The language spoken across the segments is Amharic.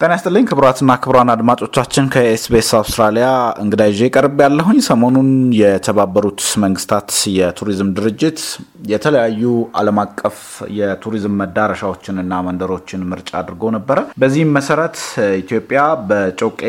ጤና ይስጥልኝ ክቡራትና ክቡራን አድማጮቻችን ከ SBS አውስትራሊያ እንግዳ ይዤ ቀርብ ያለሁኝ። ሰሞኑን የተባበሩት መንግስታት የቱሪዝም ድርጅት የተለያዩ ዓለም አቀፍ የቱሪዝም መዳረሻዎችንና መንደሮችን ምርጫ አድርጎ ነበረ። በዚህም መሰረት ኢትዮጵያ በጮቄ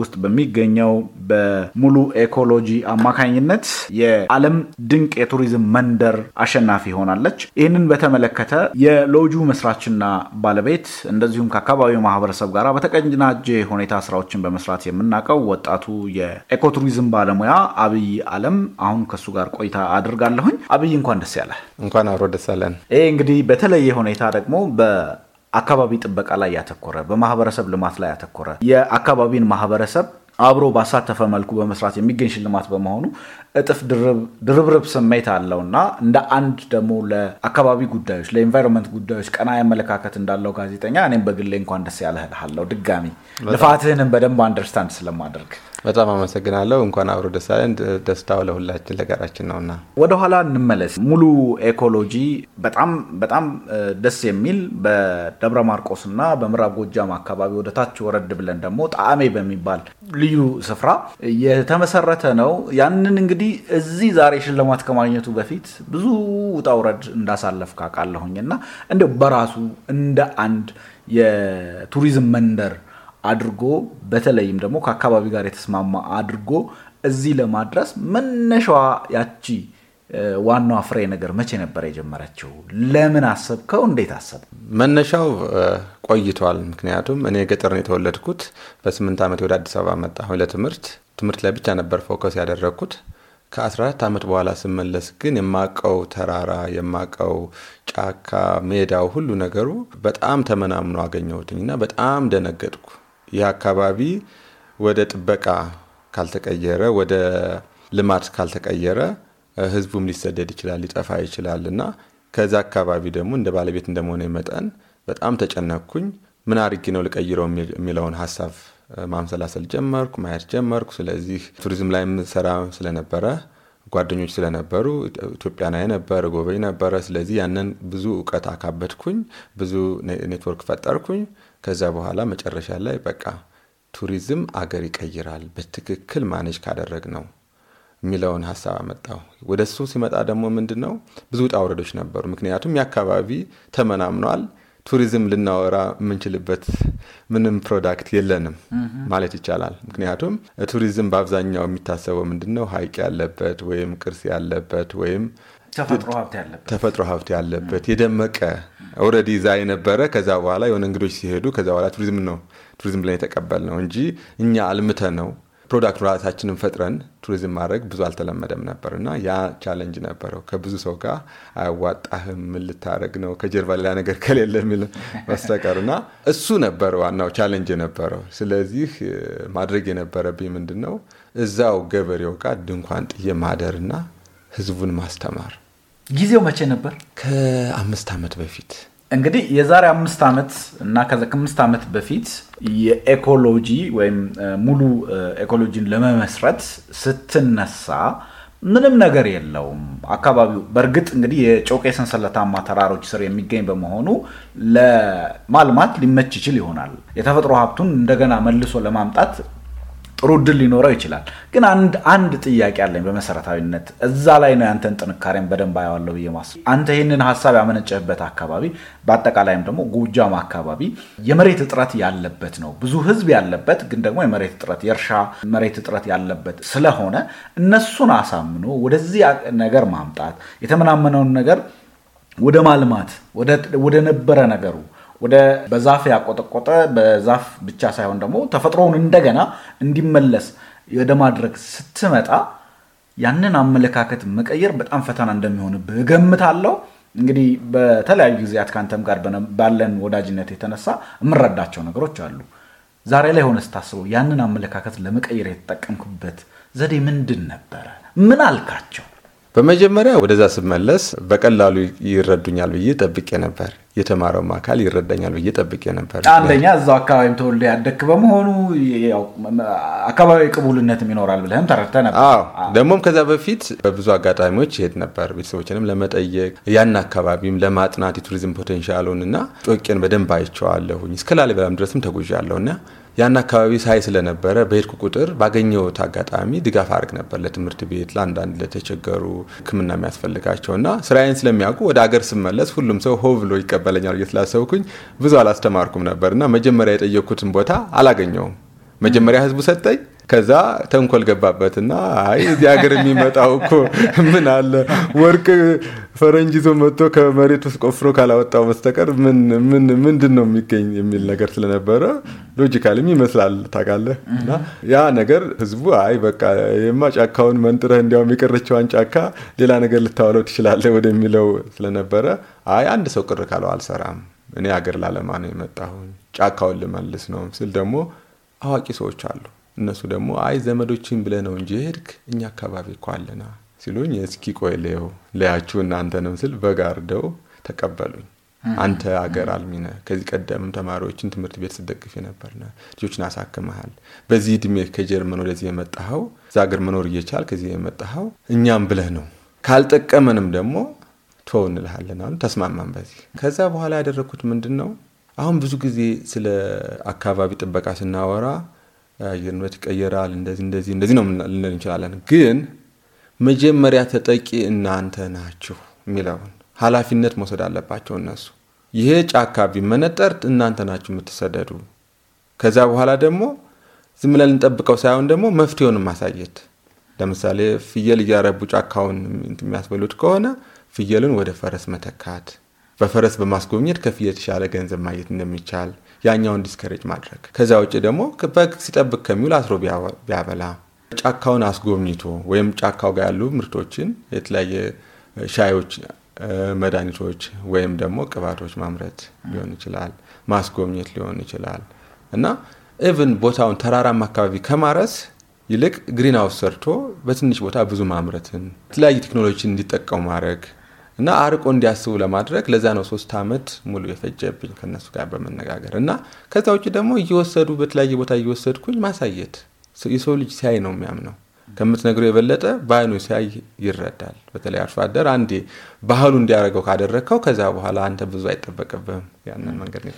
ውስጥ በሚገኘው በሙሉ eco lodge አማካኝነት የዓለም ድንቅ የቱሪዝም መንደር አሸናፊ ሆናለች። ይህንን በተመለከተ የሎጁ መስራችና ባለቤት እንደዚሁም ከአካባቢው ማህበረሰብ ጋር በተቀናጀ ሁኔታ ስራዎችን በመስራት የምናውቀው ወጣቱ የ ecotourism ባለሙያ አብይ አለም አሁን ከሱ ጋር ቆይታ አድርጋለሁኝ። አብይ እንኳን ደስ ያለህ። እንኳን አብሮ ደስ አለን። ይህ እንግዲህ በተለየ ሁኔታ ደግሞ በአካባቢ ጥበቃ ላይ ያተኮረ፣ በማህበረሰብ ልማት ላይ ያተኮረ የአካባቢን ማህበረሰብ አብሮ ባሳተፈ መልኩ በመስራት የሚገኝ ሽልማት በመሆኑ እጥፍ ድርብርብ ስሜት አለው እና እንደ አንድ ደግሞ ለአካባቢ ጉዳዮች ለ environment ጉዳዮች ቀና አመለካከት እንዳለው ጋዜጠኛ እኔም በግሌ እንኳን ደስ ያለህ እልሃለሁ። ድጋሚ ልፋትህንም በደንብ understand ስለማደርግ በጣም አመሰግናለሁ። እንኳን አብሮ ደስ አለን። ደስታው ለሁላችን ለጋራችን ነውና ወደኋላ እንመለስ። ሙሉ eco lodge በጣም በጣም ደስ የሚል በደብረ ማርቆስ እና በምዕራብ ጎጃም አካባቢ ወደ ወረድ ብለን ደግሞ ጣዕሜ በሚባል ልዩ ስፍራ የተመሰረተ ነው። ያንን እንግዲህ እዚህ ዛሬ ሽልማት ከማግኘቱ በፊት ብዙ ውጣ ውረድ እንዳሳለፍ ካቃለሁኝ እና እንዲያው በራሱ እንደ አንድ የቱሪዝም መንደር አድርጎ በተለይም ደግሞ ከአካባቢ ጋር የተስማማ አድርጎ እዚህ ለማድረስ መነሻዋ ያቺ ዋናዋ ፍሬ ነገር መቼ ነበር የጀመረችው? ለምን አሰብከው? እንዴት አሰብ? መነሻው ቆይቷል። ምክንያቱም እኔ ገጠር ነው የተወለድኩት። በስምንት ዓመት ወደ አዲስ አበባ መጣሁ ለትምህርት። ትምህርት ላይ ብቻ ነበር focus ያደረግኩት። ከ14 ዓመት በኋላ ስመለስ ግን የማቀው ተራራ የማቀው ጫካ፣ ሜዳው፣ ሁሉ ነገሩ በጣም ተመናምኖ አገኘሁትኝ እና በጣም ደነገጥኩ። ይህ አካባቢ ወደ ጥበቃ ካልተቀየረ፣ ወደ ልማት ካልተቀየረ ህዝቡም ሊሰደድ ይችላል፣ ሊጠፋ ይችላል እና ከዛ አካባቢ ደግሞ እንደ ባለቤት እንደመሆነ መጠን በጣም ተጨነቅኩኝ። ምን አድርጌ ነው ልቀይረው የሚለውን ሀሳብ ማምሰላሰል ጀመርኩ፣ ማየት ጀመርኩ። ስለዚህ ቱሪዝም ላይ የምሰራ ስለነበረ ጓደኞች ስለነበሩ ኢትዮጵያን አይ ነበር፣ ጎበኝ ነበረ። ስለዚህ ያንን ብዙ እውቀት አካበትኩኝ፣ ብዙ ኔትወርክ ፈጠርኩኝ። ከዛ በኋላ መጨረሻ ላይ በቃ ቱሪዝም አገር ይቀይራል በትክክል manage ካደረግነው የሚለውን ሀሳብ አመጣው። ወደ እሱ ሲመጣ ደግሞ ምንድን ነው ብዙ ውጣ ውረዶች ነበሩ። ምክንያቱም የአካባቢ ተመናምኗል። ቱሪዝም ልናወራ የምንችልበት ምንም product የለንም ማለት ይቻላል። ምክንያቱም ቱሪዝም በአብዛኛው የሚታሰበው ምንድን ነው ሀይቅ ያለበት ወይም ቅርስ ያለበት ወይም ተፈጥሮ ሀብት ያለበት። የደመቀ already እዛ የነበረ ከዛ በኋላ የሆነ እንግዶች ሲሄዱ ከዛ በኋላ ቱሪዝም ነው ቱሪዝም ብለን የተቀበልነው እንጂ እኛ አልምተነው product ራሳችንን ፈጥረን ቱሪዝም ማድረግ ብዙ አልተለመደም ነበር እና ያ challenge ነበረው። ከብዙ ሰው ጋር አያዋጣህም፣ ምን ልታደረግ ነው ከጀርባ ሌላ ነገር ከሌለ የሚል በስተቀር እና እሱ ነበር ዋናው challenge የነበረው። ስለዚህ ማድረግ የነበረብኝ ምንድን ነው እዛው ገበሬው ጋር ድንኳን ጥዬ ማደርና ህዝቡን ማስተማር። ጊዜው መቼ ነበር? ከአምስት ዓመት በፊት እንግዲህ የዛሬ አምስት ዓመት እና ከዛ ከአምስት ዓመት በፊት የኤኮሎጂ ወይም ሙሉ ኤኮሎጂን ለመመስረት ስትነሳ ምንም ነገር የለውም አካባቢው። በእርግጥ እንግዲህ የጮቄ ሰንሰለታማ ተራሮች ስር የሚገኝ በመሆኑ ለማልማት ሊመች ይችል ይሆናል። የተፈጥሮ ሀብቱን እንደገና መልሶ ለማምጣት ጥሩ እድል ሊኖረው ይችላል። ግን አንድ አንድ ጥያቄ አለኝ በመሰረታዊነት እዛ ላይ ነው ያንተን ጥንካሬን በደንብ አየዋለሁ ብዬ ማስብ። አንተ ይህንን ሀሳብ ያመነጨህበት አካባቢ በአጠቃላይም ደግሞ ጎጃም አካባቢ የመሬት እጥረት ያለበት ነው። ብዙ ህዝብ ያለበት ግን ደግሞ የመሬት እጥረት የእርሻ መሬት እጥረት ያለበት ስለሆነ እነሱን አሳምኖ ወደዚህ ነገር ማምጣት የተመናመነውን ነገር ወደ ማልማት ወደ ነበረ ነገሩ ወደ በዛፍ ያቆጠቆጠ በዛፍ ብቻ ሳይሆን ደግሞ ተፈጥሮውን እንደገና እንዲመለስ ወደ ማድረግ ስትመጣ ያንን አመለካከት መቀየር በጣም ፈተና እንደሚሆንብህ እገምታለሁ። እንግዲህ በተለያዩ ጊዜያት ከአንተም ጋር ባለን ወዳጅነት የተነሳ የምረዳቸው ነገሮች አሉ። ዛሬ ላይ ሆነ ስታስበው ያንን አመለካከት ለመቀየር የተጠቀምክበት ዘዴ ምንድን ነበረ? ምን አልካቸው? በመጀመሪያ ወደዛ ስመለስ በቀላሉ ይረዱኛል ብዬ ጠብቄ ነበር። የተማረውም አካል ይረዳኛል ብዬ ጠብቄ ነበር። አንደኛ እዛው አካባቢም ተወልደ ያደክ በመሆኑ ያው አካባቢዊ ቅቡልነትም ይኖራል ብለህም ተረድተህ ነበር። ደግሞም ከዛ በፊት በብዙ አጋጣሚዎች ይሄድ ነበር ቤተሰቦችንም ለመጠየቅ ያን አካባቢም ለማጥናት የቱሪዝም ፖቴንሻሉን እና ጮቄን በደንብ አይቼዋለሁኝ። እስከ ላሊበላም ድረስም ተጉዣለሁ እና ያን አካባቢ ሳይ ስለነበረ በሄድኩ ቁጥር ባገኘሁት አጋጣሚ ድጋፍ አድርግ ነበር ለትምህርት ቤት ለአንዳንድ ለተቸገሩ ሕክምና የሚያስፈልጋቸው እና ስራዬን ስለሚያውቁ ወደ አገር ስመለስ ሁሉም ሰው ሆ ብሎ ይቀበለኛል ብዬ ብዙ አላስተማርኩም ነበር እና መጀመሪያ የጠየቅኩትን ቦታ አላገኘውም። መጀመሪያ ህዝቡ ሰጠኝ። ከዛ ተንኮል ገባበትና አይ እዚህ ሀገር የሚመጣው እኮ ምን አለ? ወርቅ ፈረንጅ ይዞ መጥቶ ከመሬት ውስጥ ቆፍሮ ካላወጣው በስተቀር ምንድን ነው የሚገኝ የሚል ነገር ስለነበረ logical ም ይመስላል ታውቃለህ። እና ያ ነገር ህዝቡ አይ በቃ የማ ጫካውን መንጥረህ እንዲያውም የቀረችዋን ጫካ ሌላ ነገር ልታውለው ትችላለህ ወደሚለው ስለነበረ አይ አንድ ሰው ቅር ካለው አልሰራም፣ እኔ ሀገር ላለማ ነው የመጣሁኝ ጫካውን ልመልስ ነው ስል ደግሞ አዋቂ ሰዎች አሉ እነሱ ደግሞ አይ ዘመዶችን ብለህ ነው እንጂ ሄድክ እኛ አካባቢ እኮ አለና ሲሉኝ እስኪ ቆይ ልየው ለያችሁ እናንተንም ስል በጋርደው ተቀበሉኝ። አንተ አገር አልሚነ ከዚህ ቀደምም ተማሪዎችን ትምህርት ቤት ስደግፍ ነበርነ ልጆችን አሳክመሃል። በዚህ እድሜ ከጀርመን ወደዚህ የመጣኸው እዛ ሀገር መኖር እየቻል ከዚህ የመጣኸው እኛም ብለህ ነው ካልጠቀመንም ደግሞ ቶ እንልሃለን አሉ። ተስማማን በዚህ። ከዛ በኋላ ያደረግኩት ምንድን ነው አሁን ብዙ ጊዜ ስለ አካባቢ ጥበቃ ስናወራ አየር ንብረት ይቀየራል፣ እንደዚህ እንደዚህ እንደዚህ ነው ልንል እንችላለን። ግን መጀመሪያ ተጠቂ እናንተ ናችሁ የሚለውን ኃላፊነት መውሰድ አለባቸው እነሱ። ይሄ ጫካ ቢመነጠር እናንተ ናችሁ የምትሰደዱ። ከዛ በኋላ ደግሞ ዝም ብለን ልንጠብቀው ሳይሆን ደግሞ መፍትሄውን ማሳየት። ለምሳሌ ፍየል እያረቡ ጫካውን የሚያስበሉት ከሆነ ፍየልን ወደ ፈረስ መተካት፣ በፈረስ በማስጎብኘት ከፍየል የተሻለ ገንዘብ ማግኘት እንደሚቻል ያኛውን discourage ማድረግ። ከዛ ውጭ ደግሞ በግ ሲጠብቅ ከሚውል አስሮ ቢያበላ ጫካውን አስጎብኝቶ ወይም ጫካው ጋር ያሉ ምርቶችን የተለያየ ሻዮች፣ መድኃኒቶች ወይም ደግሞ ቅባቶች ማምረት ሊሆን ይችላል፣ ማስጎብኘት ሊሆን ይችላል እና even ቦታውን ተራራማ አካባቢ ከማረስ ይልቅ greenhouse ሰርቶ በትንሽ ቦታ ብዙ ማምረትን የተለያዩ ቴክኖሎጂን እንዲጠቀሙ ማድረግ እና አርቆ እንዲያስቡ ለማድረግ ለዛ ነው ሶስት ዓመት ሙሉ የፈጀብኝ ከነሱ ጋር በመነጋገር እና ከዛ ውጭ ደግሞ እየወሰዱ በተለያየ ቦታ እየወሰድኩኝ ማሳየት። የሰው ልጅ ሲያይ ነው የሚያምነው። ከምትነግረው የበለጠ በአይኑ ሲያይ ይረዳል። በተለይ አርሶ አደር አንዴ ባህሉ እንዲያደርገው ካደረግከው ከዛ በኋላ አንተ ብዙ አይጠበቅብህም። ያንን መንገድ ነው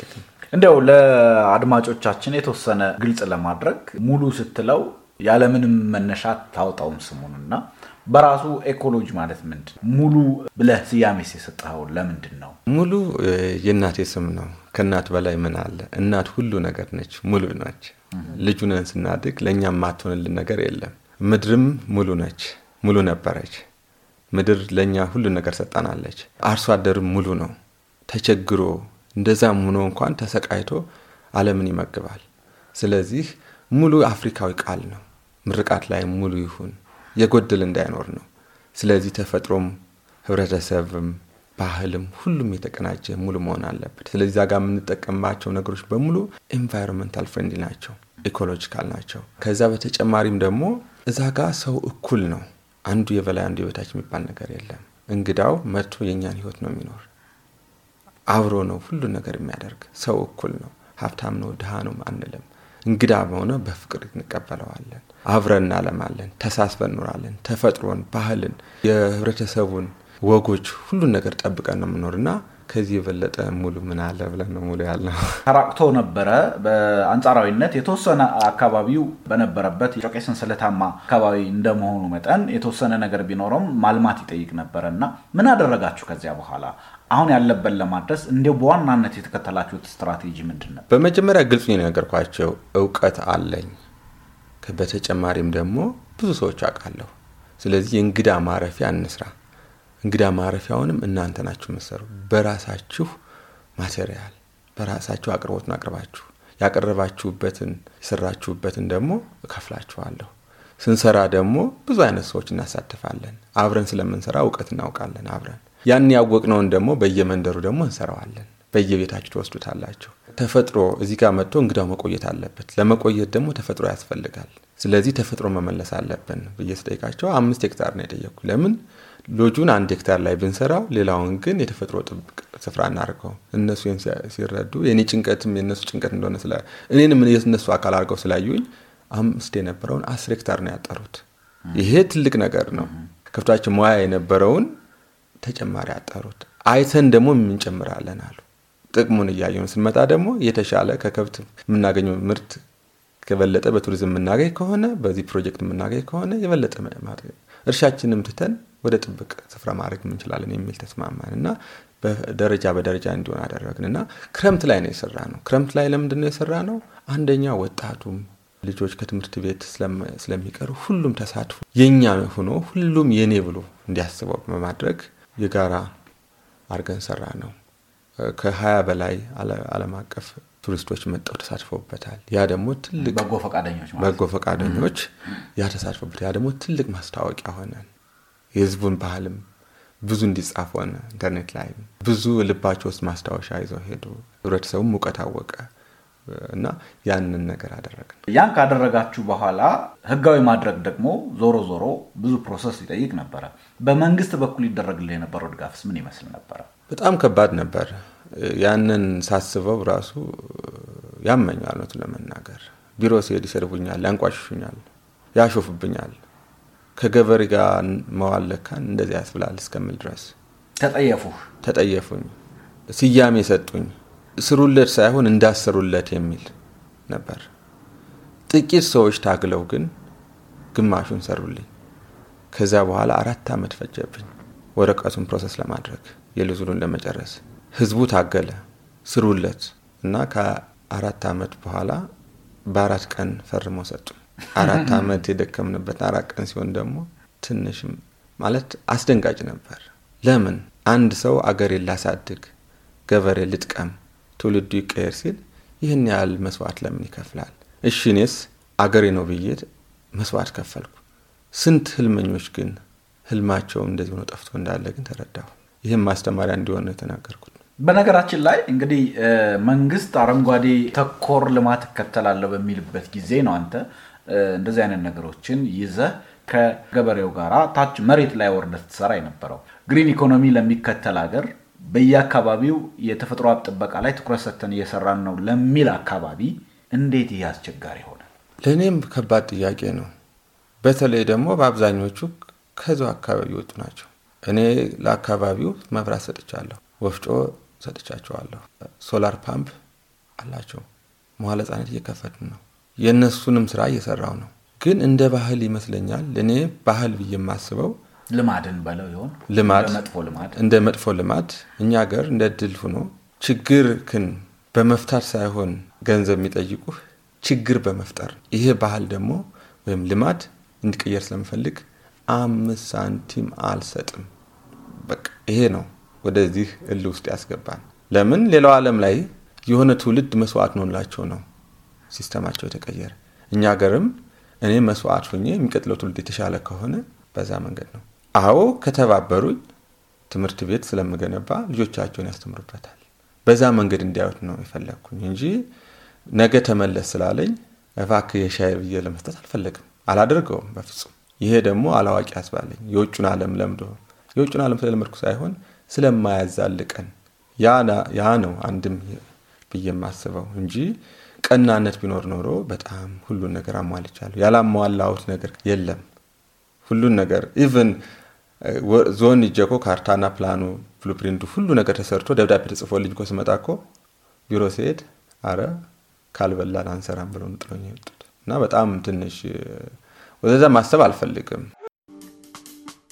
እንዲያው ለአድማጮቻችን የተወሰነ ግልጽ ለማድረግ ሙሉ ስትለው ያለምንም መነሻ አታወጣውም ስሙንና በራሱ eco lodge ማለት ምንድን ሙሉ ብለህ ስያሜስ የሰጠኸው ለምንድን ነው? ሙሉ የእናቴ ስም ነው። ከእናት በላይ ምን አለ? እናት ሁሉ ነገር ነች፣ ሙሉ ነች። ልጅ ሆነን ስናድግ ለእኛም ማትሆንልን ነገር የለም። ምድርም ሙሉ ነች፣ ሙሉ ነበረች። ምድር ለእኛ ሁሉ ነገር ሰጥታናለች። አርሶ አደርም ሙሉ ነው። ተቸግሮ እንደዛም ሆኖ እንኳን ተሰቃይቶ ዓለምን ይመግባል። ስለዚህ ሙሉ አፍሪካዊ ቃል ነው። ምርቃት ላይ ሙሉ ይሁን የጎደል እንዳይኖር ነው። ስለዚህ ተፈጥሮም ህብረተሰብም ባህልም ሁሉም የተቀናጀ ሙሉ መሆን አለበት። ስለዚህ እዛ ጋር የምንጠቀምባቸው ነገሮች በሙሉ environmental friendly ናቸው፣ ecological ናቸው። ከዛ በተጨማሪም ደግሞ እዛ ጋር ሰው እኩል ነው። አንዱ የበላይ አንዱ የበታች የሚባል ነገር የለም። እንግዳው መጥቶ የእኛን ህይወት ነው የሚኖር አብሮ ነው ሁሉ ነገር የሚያደርግ ሰው እኩል ነው። ሀብታም ነው ድሃ ነው አንልም። እንግዳ በሆነ በፍቅር እንቀበለዋለን። አብረን እናለማለን፣ ተሳስበን እንኖራለን። ተፈጥሮን፣ ባህልን፣ የህብረተሰቡን ወጎች ሁሉን ነገር ጠብቀን ነው የምኖርና ከዚህ የበለጠ ሙሉ ምን አለ ብለን ነው ሙሉ ያልነው። ተራቅቶ ነበረ። በአንጻራዊነት የተወሰነ አካባቢው በነበረበት የጮቄ ሰንሰለታማ አካባቢ እንደመሆኑ መጠን የተወሰነ ነገር ቢኖረውም ማልማት ይጠይቅ ነበረ እና ምን አደረጋችሁ ከዚያ በኋላ አሁን ያለበት ለማድረስ እንዲያው በዋናነት የተከተላችሁት ስትራቴጂ ምንድን ነው? በመጀመሪያ ግልጽ ነው የነገርኳቸው፣ እውቀት አለኝ። በተጨማሪም ደግሞ ብዙ ሰዎች አውቃለሁ። ስለዚህ የእንግዳ ማረፊያ እንስራ። እንግዳ ማረፊያውንም እናንተ ናችሁ የምትሰሩ። በራሳችሁ ማቴሪያል በራሳችሁ አቅርቦትን አቅርባችሁ ያቀረባችሁበትን የሰራችሁበትን ደግሞ እከፍላችኋለሁ። ስንሰራ ደግሞ ብዙ አይነት ሰዎች እናሳትፋለን። አብረን ስለምንሰራ እውቀት እናውቃለን አብረን ያን ያወቅነውን ደግሞ በየመንደሩ ደግሞ እንሰራዋለን። በየቤታችሁ ትወስዱታላችሁ። ተፈጥሮ እዚህ ጋር መጥቶ እንግዳው መቆየት አለበት። ለመቆየት ደግሞ ተፈጥሮ ያስፈልጋል። ስለዚህ ተፈጥሮ መመለስ አለብን ብዬ ስጠይቃቸው አምስት ሄክታር ነው የጠየኩ። ለምን ሎጁን አንድ ሄክታር ላይ ብንሰራው ሌላውን ግን የተፈጥሮ ጥብቅ ስፍራ እናደርገው። እነሱ ሲረዱ የኔ ጭንቀትም የእነሱ ጭንቀት እንደሆነ ስላ እኔንም የእነሱ አካል አድርገው ስላዩኝ አምስት የነበረውን አስር ሄክታር ነው ያጠሩት። ይሄ ትልቅ ነገር ነው። ከብታቸው ሙያ የነበረውን ተጨማሪ ያጠሩት። አይተን ደግሞ እንጨምራለን አሉ። ጥቅሙን እያየን ስንመጣ ደግሞ የተሻለ ከከብት የምናገኘው ምርት ከበለጠ በቱሪዝም የምናገኝ ከሆነ በዚህ ፕሮጀክት የምናገኝ ከሆነ የበለጠ እርሻችንም ትተን ወደ ጥብቅ ስፍራ ማድረግ እንችላለን የሚል ተስማማን እና በደረጃ በደረጃ እንዲሆን አደረግን እና ክረምት ላይ ነው የሰራ ነው። ክረምት ላይ ለምንድን ነው የሰራ ነው? አንደኛ ወጣቱም ልጆች ከትምህርት ቤት ስለሚቀሩ ሁሉም ተሳትፎ የኛ ሆኖ ሁሉም የኔ ብሎ እንዲያስበው በማድረግ የጋራ አድርገን ሰራ ነው። ከሀያ በላይ ዓለም አቀፍ ቱሪስቶች መጠው ተሳትፎበታል። ያ ደግሞ ትልቅ በጎ ፈቃደኞች ያ ተሳትፎበት ያ ደግሞ ትልቅ ማስታወቂያ ሆነን የህዝቡን ባህልም ብዙ እንዲጻፍ ሆነ። ኢንተርኔት ላይ ብዙ ልባቸው ውስጥ ማስታወሻ ይዘው ሄዱ። ህብረተሰቡም ሙቀት አወቀ እና ያንን ነገር አደረግን። ያን ካደረጋችሁ በኋላ ህጋዊ ማድረግ ደግሞ ዞሮ ዞሮ ብዙ process ይጠይቅ ነበረ። በመንግስት በኩል ይደረግልህ የነበረው ድጋፍስ ምን ይመስል ነበረ? በጣም ከባድ ነበር። ያንን ሳስበው ራሱ ያመኛል። እውነቱን ለመናገር ቢሮ ሲሄድ ይሰድቡኛል፣ ያንቋሽሹኛል፣ ያሾፉብኛል። ከገበሬ ጋር መዋል ለካን እንደዚህ ያስብላል እስከምል ድረስ ተጠየፉህ? ተጠየፉኝ። ስያሜ ሰጡኝ። ስሩለት ሳይሆን እንዳሰሩለት የሚል ነበር። ጥቂት ሰዎች ታግለው ግን ግማሹን ሰሩልኝ። ከዛ በኋላ አራት ዓመት ፈጀብኝ ወረቀቱን process ለማድረግ የልዙሉን ለመጨረስ። ህዝቡ ታገለ ስሩለት እና ከአራት ዓመት በኋላ በአራት ቀን ፈርሞ ሰጡ። አራት ዓመት የደከምንበት አራት ቀን ሲሆን ደግሞ ትንሽም ማለት አስደንጋጭ ነበር። ለምን አንድ ሰው አገሬን ላሳድግ ገበሬ ልጥቀም ትውልዱ ይቀየር ሲል ይህን ያህል መስዋዕት ለምን ይከፍላል? እሺ እኔስ አገሬ ነው ብዬ መስዋዕት ከፈልኩ። ስንት ህልመኞች ግን ህልማቸው እንደዚህ ሆኖ ጠፍቶ እንዳለ ግን ተረዳሁ። ይህም ማስተማሪያ እንዲሆን ነው የተናገርኩት። በነገራችን ላይ እንግዲህ መንግስት አረንጓዴ ተኮር ልማት እከተላለሁ በሚልበት ጊዜ ነው አንተ እንደዚህ አይነት ነገሮችን ይዘህ ከገበሬው ጋር ታች መሬት ላይ ወርደህ ስትሰራ የነበረው። ግሪን ኢኮኖሚ ለሚከተል ሀገር በየአካባቢው የተፈጥሮ ሀብት ጥበቃ ላይ ትኩረት ሰጥተን እየሰራን ነው ለሚል አካባቢ እንዴት ይህ አስቸጋሪ ሆነ? ለእኔም ከባድ ጥያቄ ነው። በተለይ ደግሞ በአብዛኞቹ ከዚው አካባቢ የወጡ ናቸው። እኔ ለአካባቢው መብራት ሰጥቻለሁ፣ ወፍጮ ሰጥቻቸዋለሁ፣ solar pump አላቸው። መዋለ ሕጻናት እየከፈትን ነው። የእነሱንም ስራ እየሰራው ነው። ግን እንደ ባህል ይመስለኛል እኔ ባህል ብዬ የማስበው ልማድን በለው ይሆን ልማድ እንደ መጥፎ ልማድ እኛ ሀገር እንደ ድል ሆኖ ችግር ክን በመፍታት ሳይሆን ገንዘብ የሚጠይቁህ ችግር በመፍጠር ይሄ ባህል ደግሞ ወይም ልማድ እንዲቀየር ስለምፈልግ አምስት ሳንቲም አልሰጥም። በቃ ይሄ ነው ወደዚህ እል ውስጥ ያስገባን። ለምን ሌላው ዓለም ላይ የሆነ ትውልድ መስዋዕት ነውላቸው ነው ሲስተማቸው የተቀየረ። እኛ ሀገርም እኔ መስዋዕት ሆኜ የሚቀጥለው ትውልድ የተሻለ ከሆነ በዛ መንገድ ነው። አዎ ከተባበሩኝ ትምህርት ቤት ስለምገነባ ልጆቻቸውን ያስተምሩበታል። በዛ መንገድ እንዲያዩት ነው የፈለግኩኝ እንጂ ነገ ተመለስ ስላለኝ እባክህ የሻይ ብዬ ለመስጠት አልፈለግም። አላደርገውም በፍጹም። ይሄ ደግሞ አላዋቂ ያስባለኝ የውጩን ዓለም ለምዶ የውጩን ዓለም ስለለመድኩ ሳይሆን ስለማያዛልቀን ያ ነው አንድም ብዬ የማስበው እንጂ ቀናነት ቢኖር ኖሮ በጣም ሁሉን ነገር አሟልቻለሁ። ያላሟላሁት ነገር የለም። ሁሉን ነገር even ዞን ይዤ እኮ ካርታና ፕላኑ blueprint ኡ ሁሉ ነገር ተሰርቶ ደብዳቤ ተጽፎልኝ እኮ ስመጣ እኮ ቢሮ ሲሄድ አረ ካልበላን አንሰራም ብለው ጥሎኝ የወጡት እና በጣም ትንሽ ወደዛ ማሰብ አልፈልግም።